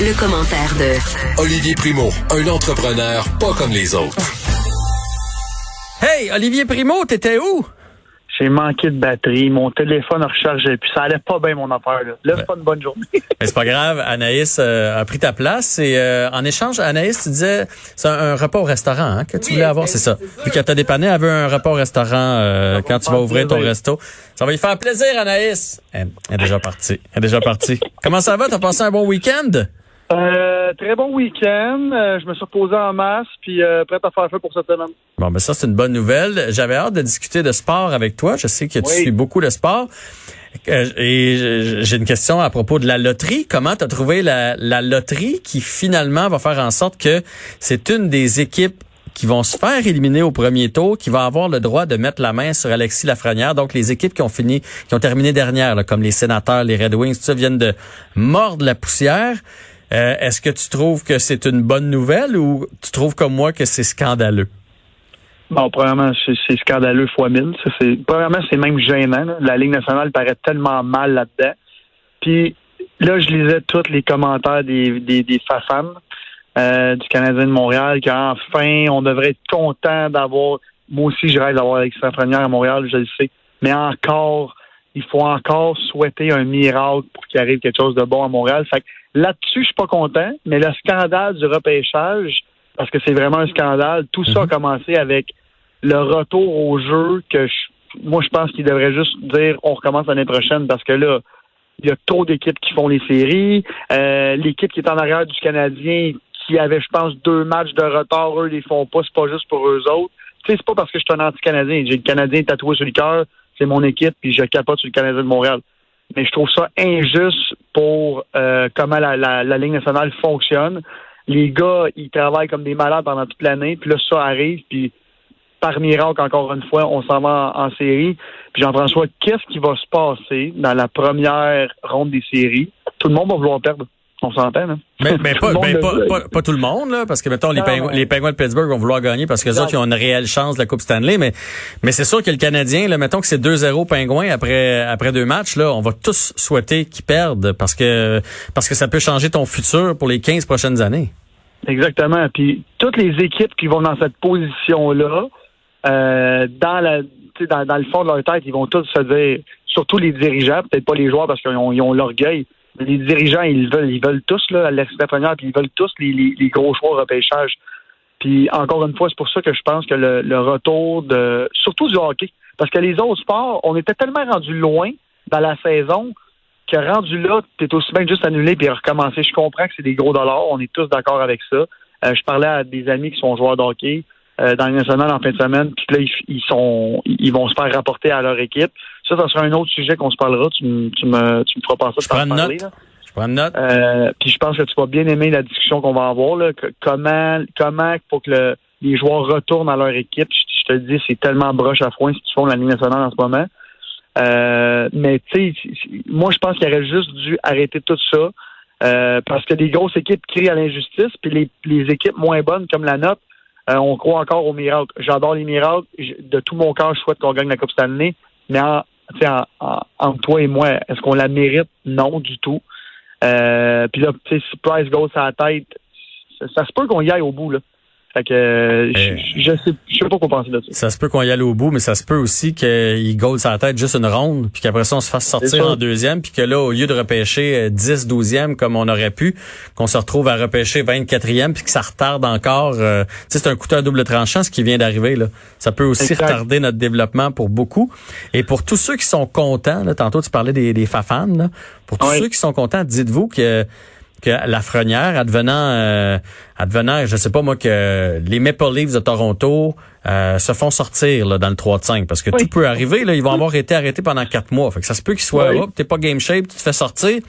Le, commentaire de Olivier Primo, un entrepreneur pas comme les autres. Hey, Olivier Primo, t'étais où? J'ai manqué de batterie, mon téléphone a rechargé, puis ça allait pas bien mon affaire. Là, là c'est pas une bonne journée. Mais c'est pas grave, Anaïs euh, a pris ta place et euh, en échange, Anaïs, tu disais c'est un, repas au restaurant hein, que tu voulais avoir, c'est ça. Puis que t'as dépanné, elle veut un repas au restaurant euh, quand tu vas ouvrir ton resto. Ça va lui faire plaisir, Anaïs. Elle, elle est déjà partie. Elle est déjà partie. Comment ça va? T'as passé un bon week-end? Euh, très bon week-end. Euh, je me suis reposé en masse, puis euh, prêt à faire feu pour cette semaine. Bon, ben ça, c'est une bonne nouvelle. J'avais hâte de discuter de sport avec toi. Je sais que tu suis beaucoup de sport. Et j'ai une question à propos de la loterie. Comment tu as trouvé la, la loterie qui finalement va faire en sorte que c'est une des équipes qui vont se faire éliminer au premier tour, qui va avoir le droit de mettre la main sur Alexis Lafrenière? Donc, les équipes qui ont fini, qui ont terminé dernière, comme les sénateurs, les Red Wings, tout ça, viennent de mordre la poussière. Euh, est-ce que tu trouves que c'est une bonne nouvelle ou tu trouves comme moi que c'est scandaleux? Bon, premièrement, c'est scandaleux fois mille. premièrement, c'est même gênant. La Ligue nationale paraît tellement mal là-dedans. Puis là, je lisais tous les commentaires des, des, des euh, du Canadien de Montréal qu'enfin, on devrait être content d'avoir. Moi aussi, je rêve d'avoir Alexandre Première à Montréal, je le sais. Mais encore, il faut encore souhaiter un miracle pour qu'il arrive quelque chose de bon à Montréal. Fait là-dessus, je suis pas content, mais le scandale du repêchage, parce que c'est vraiment un scandale, tout ça a mhm. commencé avec le retour au jeu que moi je pense qu'il devrait juste dire on recommence l'année prochaine parce que là, il y a trop d'équipes qui font les séries. Euh, l'équipe qui est en arrière du Canadien, qui avait, je pense, deux matchs de retard, eux, les font pas, c'est pas juste pour eux autres. Tu sais, c'est pas parce que je suis un anti-Canadien. J'ai le Canadien tatoué sur le cœur c'est mon équipe, puis je capote sur le Canadien de Montréal. Mais je trouve ça injuste pour euh, comment la, la, Ligue nationale fonctionne. Les gars, ils travaillent comme des malades pendant toute l'année, puis là, ça arrive, puis par miracle, encore une fois, on s'en va en, série. Puis Jean-François, qu'est-ce qui va se passer dans la première ronde des séries? Tout le monde va vouloir perdre. On s'entend, hein? Mais, mais pas, pas, pas, tout le monde, là, parce que, mettons, les, Pingouins, les de Pittsburgh vont vouloir gagner parce que les autres, ils ont une réelle chance de la Coupe Stanley, mais, mais c'est sûr que le Canadien, là, mettons que c'est 2-0 Pingouins après, après deux matchs, là, on va tous souhaiter qu'ils perdent parce que, parce que ça peut changer ton futur pour les 15 prochaines années. Exactement. Puis, toutes les équipes qui vont dans cette position-là, euh, dans la, dans, dans le fond de leur tête, ils vont tous se dire, surtout les dirigeants, peut-être pas les joueurs parce qu'ils ont, ils ont l'orgueil, les dirigeants, ils veulent, ils veulent tous, là, première, puis ils veulent tous les, gros choix repêchage. Puis encore une fois, c'est pour ça que je pense que le, retour de surtout du hockey. Parce que les autres sports, on était tellement rendu loin dans la saison que rendu là, tu es aussi bien juste annulé puis recommencer. Je comprends que c'est des gros dollars, on est tous d'accord avec ça. Euh, je parlais à des amis qui sont joueurs de hockey euh, dans le national en fin de semaine, puis là, ils, sont ils vont se faire rapporter à leur équipe. Ça, ça sera un autre sujet qu'on se parlera. Tu, tu, me, tu me feras passer je prends une note. Je prends une note. Euh, puis je pense que tu vas bien aimer la discussion qu'on va avoir. Là, comment, comment pour que le, les joueurs retournent à leur équipe. Je, te le dis, c'est tellement broche à foin ce qu'ils font la Ligue nationale en ce moment. Euh, mais tu sais, moi je pense qu'il aurait juste dû arrêter tout ça. Euh, parce que les grosses équipes crient à l'injustice, puis les, les équipes moins bonnes comme la nôtre, euh, on croit encore aux miracles. J'adore les miracles. De tout mon cœur, je souhaite qu'on gagne la Coupe Stanley. Mais en, en, entre toi et moi, est-ce qu'on la mérite? Non, du tout. Euh, puis là, si Price goes à la tête, ça, ça se peut qu'on y aille au bout. Là. Fait que euh, je, sais, je sais pas quoi penser de ça. Ça se peut qu'on y aille au bout, mais ça se peut aussi qu'il goal sa tête juste une ronde, puis qu'après ça, on se fasse sortir en deuxième, puis que là, au lieu de repêcher 10, euh, 12e comme on aurait pu, qu'on se retrouve à repêcher 24e, puis que ça retarde encore. Euh, c'est un couteau à double tranchant, ce qui vient d'arriver. là. Ça peut aussi retarder notre développement pour beaucoup. Et pour tous ceux qui sont contents, là, tantôt tu parlais des, des fafans, là, pour tous ceux qui sont contents, dites-vous que que la Frenière, advenant, euh, advenant, je sais pas moi, que les Maple Leafs de Toronto euh, se font sortir là, dans le 3 5 parce que tout peut arriver. Là, ils vont avoir été arrêtés pendant quatre mois. Fait que ça se peut qu'ils soient, oui. t'es pas game shape, tu te fais sortir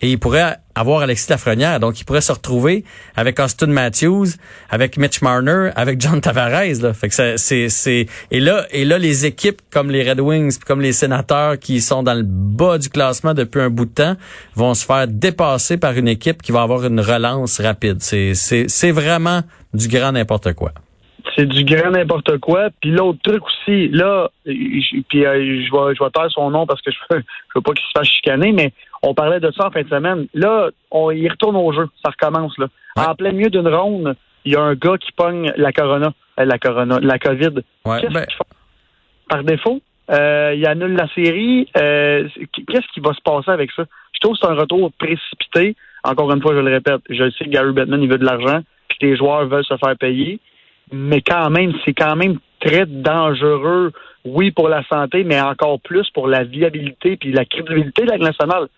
et il pourrait avoir Alexis Lafrenière. Donc, il pourrait se retrouver avec Austin Matthews, avec Mitch Marner, avec John Tavares. Là. Fait que c'est, c'est, et là, et là, les équipes comme les Red Wings, comme les Sénateurs qui sont dans le bas du classement depuis un bout de temps, vont se faire dépasser par une équipe qui va avoir une relance rapide. C'est, c'est, c'est vraiment du grand n'importe quoi c'est du grand n'importe quoi. Puis l'autre truc aussi, là, puis euh, je vais je vais taire son nom parce que je je veux pas qu'il se fasse chicaner, mais On parlait de ça en fin de semaine. Là, on y retourne au jeu. Ça recommence. Là. En plein milieu d'une ronde, il y a un gars qui pogne la corona, euh, la corona, la COVID. Ouais, ben-? Par défaut, euh, il annule la série. Euh, Qu'est-ce qui va se passer avec ça? Je trouve que c'est un retour précipité. Encore une fois, je le répète, je sais que Gary Bettman, il veut de l'argent, puis que les joueurs veulent se faire payer. Mais quand même, c'est quand même très dangereux, oui, pour la santé, mais encore plus pour la viabilité puis la crédibilité de la nationale.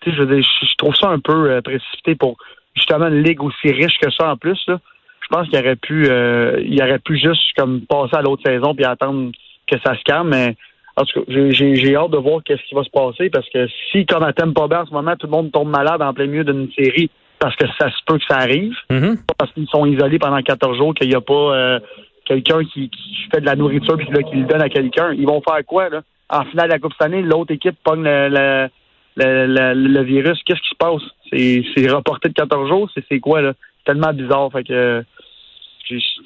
Tu sais, je, trouve ça un peu euh, précipité pour justement une ligue aussi riche que ça en plus. Là. Je pense qu'il aurait pu euh, il aurait pu juste comme passer à l'autre saison puis attendre que ça se calme, mais en tout cas, j'ai- hâte de voir qu'est-ce qui va se passer parce que si, comme à Tampa Bay en ce moment, tout le monde tombe malade en plein milieu d'une série parce que ça se peut que ça arrive, Mhm. pas parce qu'ils sont isolés pendant 14 jours qu'il n'y a pas euh, quelqu'un qui, qui fait de la nourriture puis là, qui le donne à quelqu'un. Ils vont faire quoi, là? En finale de la Coupe cette année, l'autre équipe pogne le, le, le, virus. Qu'est-ce qui se passe? C'est reporté de 14 jours? C'est quoi, là? C'est tellement bizarre. Fait que euh,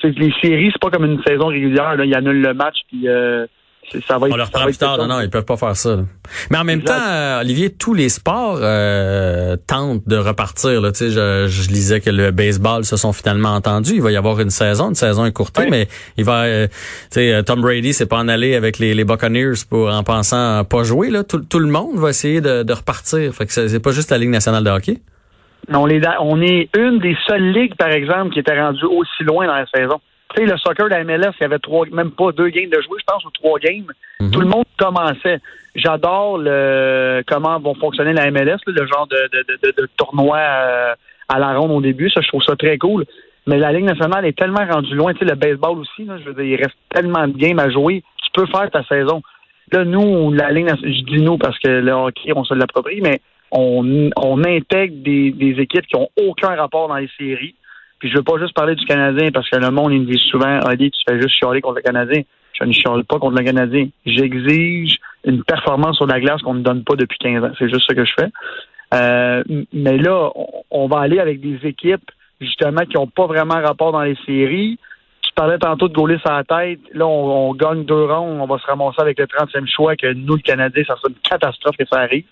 les séries, c'est pas comme une saison régulière. Là. Ils annulent le match puis euh, ça va être. On leur prend plus tard. Non, non, ils peuvent pas faire ça. là. Mais en même Exact. temps, euh, Olivier, tous les sports euh, tentent de repartir. Là. Tu sais, je, je lisais que le baseball se sont finalement entendus. Il va y avoir une saison, une saison écourtée, Oui. mais il va. euh, tu sais, euh, Tom Brady s'est pas en allé avec les, les Buccaneers pour en pensant à pas jouer. Là, tout, tout le monde va essayer de, de repartir. Fait que c'est pas juste la Ligue nationale de hockey. On est, on est une des seules ligues, par exemple, qui était rendue aussi loin dans la saison. Tu sais, le soccer de la MLS, il y avait trois, même pas deux games de jouer, je pense, ou trois games. Mhm. Tout le monde commençait. J'adore le comment vont fonctionner la MLS, le genre de, de, de, de- tournoi euh, à la ronde au début. Ça, je trouve ça très cool. Mais la Ligue nationale est tellement rendue loin. Tu sais, le baseball aussi, là, je veux dire, il reste tellement de games à jouer. Tu peux faire ta saison. Là, nous, la Ligue nationale, je dis nous parce que le hockey, on se l'approprie, mais on, on intègre des, des équipes qui ont aucun rapport dans les séries. Puis je veux pas juste parler du Canadien parce que le monde, il me dit souvent, Ali, tu fais juste chialer contre le Canadien. Je ne chiale pas contre le Canadien. J'exige une performance sur la glace qu'on ne donne pas depuis 15 ans. C'est juste ce que je fais. Euh, mais là, on, va aller avec des équipes, justement, qui n'ont pas vraiment rapport dans les séries. Tu parlais tantôt de gauler sa tête. Là, on, gagne deux ronds. On va se ramasser avec le 30e choix que nous, le Canadien, ça serait une catastrophe que ça arrive.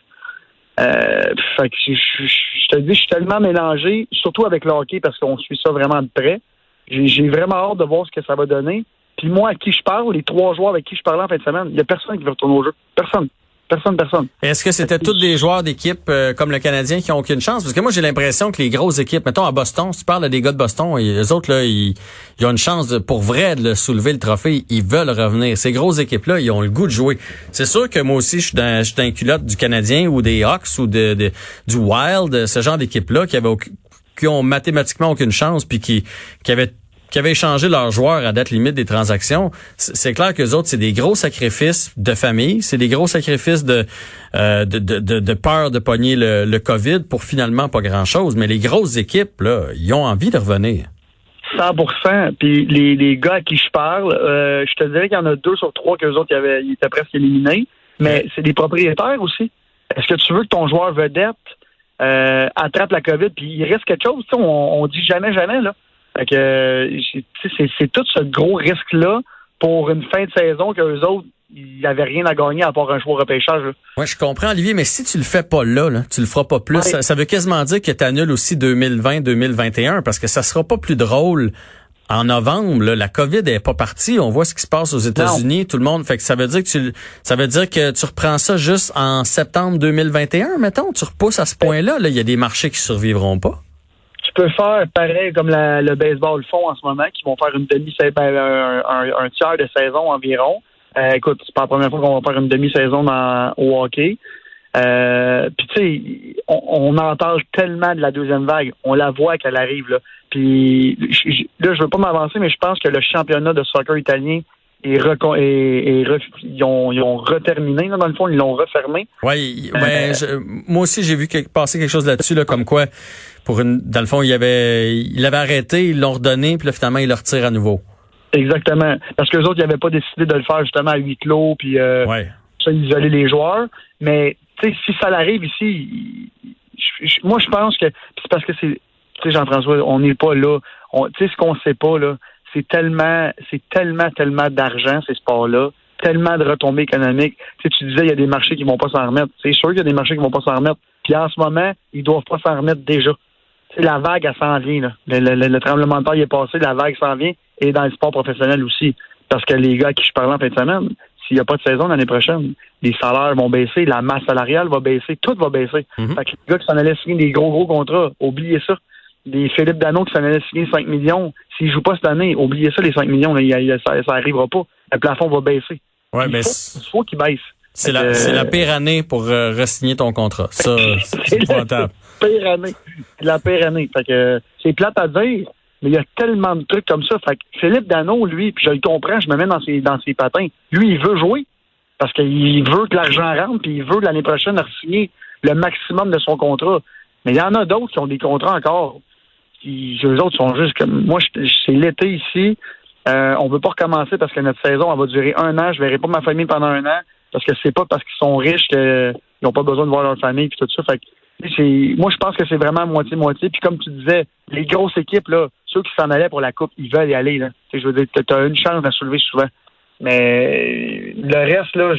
Euh, fait que je, te dis, je suis tellement mélangé, surtout avec le parce qu'on suit ça vraiment de près. J'ai vraiment hâte de voir ce que ça va donner. Puis moi, à qui je parle, les trois joueurs avec qui je parlais en fin de semaine, il n'y a personne qui veut retourner au jeu. Personne. Personne, personne. Est-ce que c'était tous des joueurs d'équipe euh, comme le Canadien qui ont aucune chance? Parce que moi, j'ai l'impression que les grosses équipes, mettons à Boston, si tu parles à des gars de Boston, et les autres, là, ils, ils ont une chance de, pour vrai de le soulever le trophée. Ils veulent revenir. Ces grosses équipes-là, ils ont le goût de jouer. C'est sûr que moi aussi, je suis dans, je suis dans les culottes du Canadien ou des Hawks ou de, de- du Wild, ce genre d'équipe-là qui avait qui ont mathématiquement aucune chance puis qui, qui avaient qui avaient échangé leurs joueurs à date limite des transactions, c'est clair que les autres, c'est des gros sacrifices de famille, c'est des gros sacrifices de, euh, de, de, de, de peur de pogner le, le COVID pour finalement pas grand-chose. Mais les grosses équipes, là, ils ont envie de revenir. 100 Puis les, les gars à qui je parle, euh, je te dirais qu'il y en a deux sur trois qu'eux autres, ils, avaient, ils étaient presque éliminés. Mais c'est des propriétaires aussi. Est-ce que tu veux que ton joueur vedette euh, attrape la COVID puis il risque quelque chose? Tu sais, on, on dit jamais, jamais. là. Fait que c'est, tout ce gros risque-là pour une fin de saison qu'eux autres, ils n'avaient rien à gagner à part un choix repêchage. Ouais, je comprends, Olivier, mais si tu le fais pas là, là tu le feras pas plus, Ouais. ça, ça veut quasiment dire que tu annules aussi 2020-2021 parce que ça sera pas plus drôle en novembre. là. la COVID est pas partie. On voit ce qui se passe aux États-Unis. Tout le monde. Fait que ça veut dire que tu, ça veut dire que tu reprends ça juste en septembre 2021, mettons. Tu repousses à ce point-là. Là, il y a des marchés qui survivront pas. Tu peux faire pareil comme la- le baseball font en ce moment, qui vont faire une demi ben, un, un- un tiers de saison environ. Euh, écoute, c'est pas la première fois qu'on va faire une demi-saison au hockey. Euh, Puis tu sais, on, on tellement de la deuxième vague. On la voit qu'elle arrive là. Puis là, je veux pas m'avancer, mais je pense que le championnat de soccer italien ils, ont, ils ont reterminé. Là, dans le fond, ils l'ont refermé. Ouais, il- ouais, je- moi aussi j'ai vu passer quelque chose là-dessus, là, comme quoi, pour une, dans le fond, il avait, il arrêté, ils l'ont redonné, puis là finalement il le retire à nouveau. Exactement. Parce que les autres, ils n'avaient pas décidé de le faire justement à huis clos, puis euh, Ouais. ça, isoler les joueurs. Mais tu sais, si ça l'arrive ici, il- je- je- moi je pense que c'est parce que c'est, tu sais, Jean-François, on n'est pas là. Tu sais, ce qu'on sait pas là, c'est tellement, c'est tellement, tellement d'argent ces sports-là, tellement de retombées économiques. Tu sais, tu disais il y a des marchés qui vont pas s'en remettre. C'est sûr qu'il y a des marchés qui vont pas s'en remettre. Puis en ce moment, ils doivent pas s'en remettre déjà. C'est la vague, elle s'en vient. Là. Le, le, le, tremblement de terre est passé, la vague s'en vient, et dans le sport professionnel aussi. Parce que les gars à qui je parlais en fin de semaine, s'il n'y a pas de saison l'année prochaine, les salaires vont baisser, la masse salariale va baisser, tout va baisser. Mhm. Fait que les gars qui s'en allaient signer des gros, gros contrats, oubliez ça. Des Philippe Dano qui s'en allaient signer 5 millions, s'ils ne jouent pas cette année, oubliez ça, les 5 millions, là, il ça n'arrivera pas. Le plafond va baisser. Ouais, il mais faut, faut qu'il baisse. c'est la, la euh, pire année pour euh, re-signer ton contrat. Ça, c'est la épouvantable. pire année. C'est la pire année. Fait que euh, c'est plate à dire, mais il y a tellement de trucs comme ça. Fait que Philippe Dano, lui, puis je le comprends, je me mets dans ses, dans ses patins. Lui, il veut jouer parce qu'il veut que l'argent rentre, puis il veut l'année prochaine signer le maximum de son contrat. Mais il y en a d'autres qui ont des contrats encore. Qui, eux autres sont juste comme moi, c'est l'été ici. Euh, on veut pas recommencer parce que notre saison elle va durer un an. Je verrai pas ma famille pendant un an parce que c'est pas parce qu'ils sont riches qu'ils n'ont pas besoin de voir leur famille puis tout ça. Fait moi, je pense que c'est vraiment moitié-moitié. Puis comme tu disais, les grosses équipes, là, ceux qui s'en allaient pour la Coupe, ils veulent y aller. Là. Je veux dire, tu as une chance de soulever souvent. Mais le reste, là,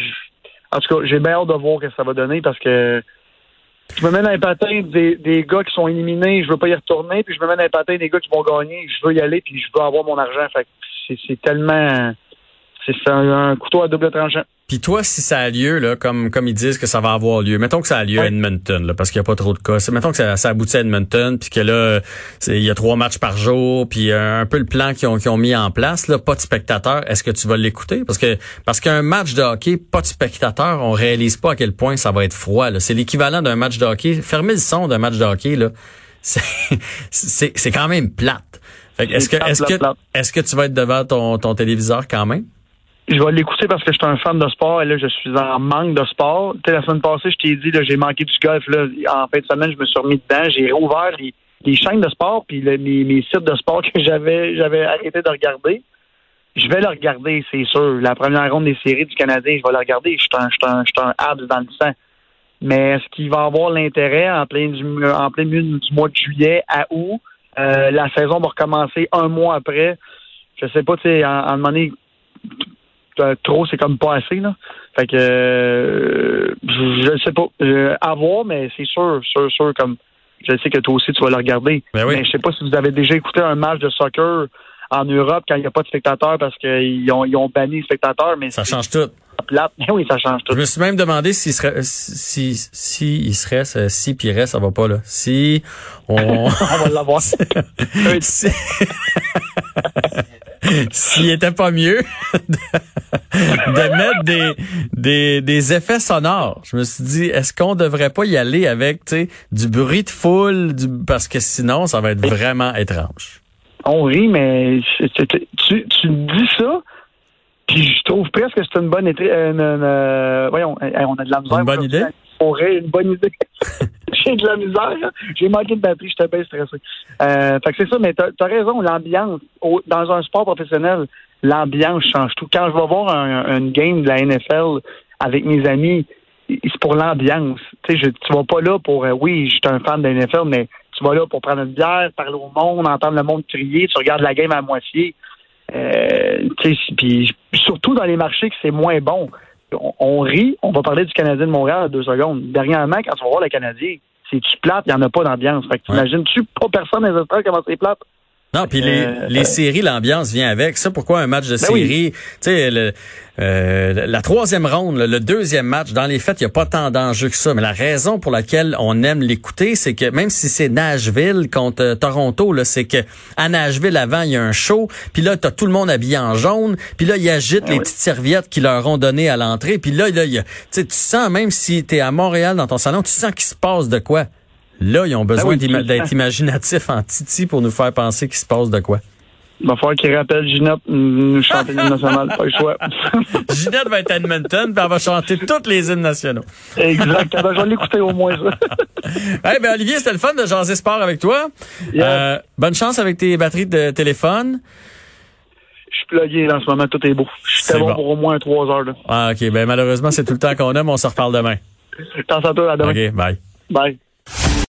en tout cas, j'ai bien hâte de voir ce que ça va donner parce que je me mets dans les patins des, des gars qui sont éliminés, je veux pas y retourner, puis je me mets dans les patins des gars qui vont gagner, je veux y aller, puis je veux avoir mon argent. Fait c'est, tellement... C'est un, un couteau à double tranchant. Puis toi, si ça a lieu, là, comme, comme ils disent que ça va avoir lieu, mettons que ça a lieu à. Edmonton, là, parce qu'il n'y a pas trop de cas. Mettons que ça, ça aboutit à Edmonton, puis que là, il y a trois matchs par jour, puis euh, un peu le plan qu'ils ont, qu'ils ont mis en place, là, pas de spectateurs. Est-ce que tu vas l'écouter? Parce que parce qu'un match de hockey, pas de spectateurs, on réalise pas à quel point ça va être froid. C'est l'équivalent d'un match de hockey. Fermer le son d'un match de hockey, là, c'est c'est c'est quand même plate. Fait que est-ce que Plate, est-ce que plate. est-ce que tu vas être devant ton, ton téléviseur quand même? Je vais l'écouter parce que je suis un fan de sport et là, je suis en manque de sport. Tu sais, la semaine passée, je t'ai dit, j'ai manqué du golf. Là. En fin de semaine, je me suis remis dedans. J'ai rouvert les, les chaînes de sport puis le- mes, sites de sport que j'avais j'avais arrêté de regarder. Je vais le regarder, c'est sûr. La première ronde des séries du Canadien, je vais le regarder. Je suis un, je un, un Habs dans le sang. Mais est-ce qu'il va avoir l'intérêt en plein, du, en plein milieu du mois de juillet à août? Euh, la saison va recommencer un mois après. Je sais pas, tu sais, en, en trop, c'est comme pas assez, là. Fait que, euh, je, je sais pas. Euh, à voir, mais c'est sûr, sûr, sûr, comme, je sais que toi aussi, tu vas le regarder. Ben oui. Mais je sais pas si vous avez déjà écouté un match de soccer en Europe quand il n'y a pas de spectateurs parce qu'ils ont, ils ont banni les spectateurs, mais Ça change tout. plate. Mais oui, ça change tout. Je me suis même demandé s'il serait, si, si il serait, si puis il reste, ça va pas là. Si on, On va l'avoir. si- s'il était pas mieux de, de mettre des, des, des effets sonores. Je me suis dit, est-ce qu'on devrait pas y aller avec, du bruit de foule, du, parce que sinon, ça va être vraiment étrange. On rit, mais tu, tu dis ça, puis je trouve presque que c'est une bonne idée. Une, une, euh, voyons, on a de la misère. Une bonne idée? Une bonne idée. J'ai de la misère. hein. J'ai manqué de batterie, j'étais bien stressé. Euh, fait que c'est ça, mais t'as as raison, l'ambiance. Dans un sport professionnel, l'ambiance change tout. Quand je vais voir un, game de la NFL avec mes amis, c'est pour l'ambiance. Tu sais, tu vas pas là pour, euh, oui, je suis un fan de la NFL, mais tu vas là pour prendre une bière, parler au monde, entendre le monde crier, tu regardes la game à moitié. Euh, puis surtout dans les marchés que c'est moins bon. On, on rit, on va parler du Canadien de Montréal à deux secondes. Dernièrement, quand tu vas voir le Canadien, c'est-tu plate, il n'y en a pas d'ambiance. Fait que t'imagines-tu pas personne dans les comment c'est plate? Non, puis les, Euh, les séries, l'ambiance vient avec. Ça, pourquoi un match de Ben oui. série, tu sais, le- euh, la troisième ronde, le, le deuxième match, dans les faits, il n'y a pas tant d'enjeux que ça. Mais la raison pour laquelle on aime l'écouter, c'est que même si c'est Nashville contre euh, Toronto, là, c'est que à Nashville, avant, il y a un show, puis là, t'as tout le monde habillé en jaune, puis là, ils agitent Ben les oui. petites serviettes qu'ils leur ont données à l'entrée, puis là, là, il y a- tu sens, même si t'es à Montréal dans ton salon, tu sens qu'il se passe de quoi. Là, ils ont besoin Ben oui, le d'être imaginatifs en titi pour nous faire penser qu'il se passe de quoi. Il va falloir qu'il rappelle Ginette, une championne nationale, pas le choix. Ginette va être à Edmonton, puis elle va chanter toutes les hymnes nationaux. Exactement, je vais l'écouter au moins ça. Eh ben Olivier, c'était le fun de jaser sport avec toi. Yeah. Euh, bonne chance avec tes batteries de téléphone. Je suis plugué en ce moment, tout est beau. C'est J'étais bon, bon. pour au moins trois heures. Là. Ah, OK. Ben malheureusement, c'est tout le temps qu'on a, mais on se reparle demain. Pense à toi, à demain. OK, bye. Bye.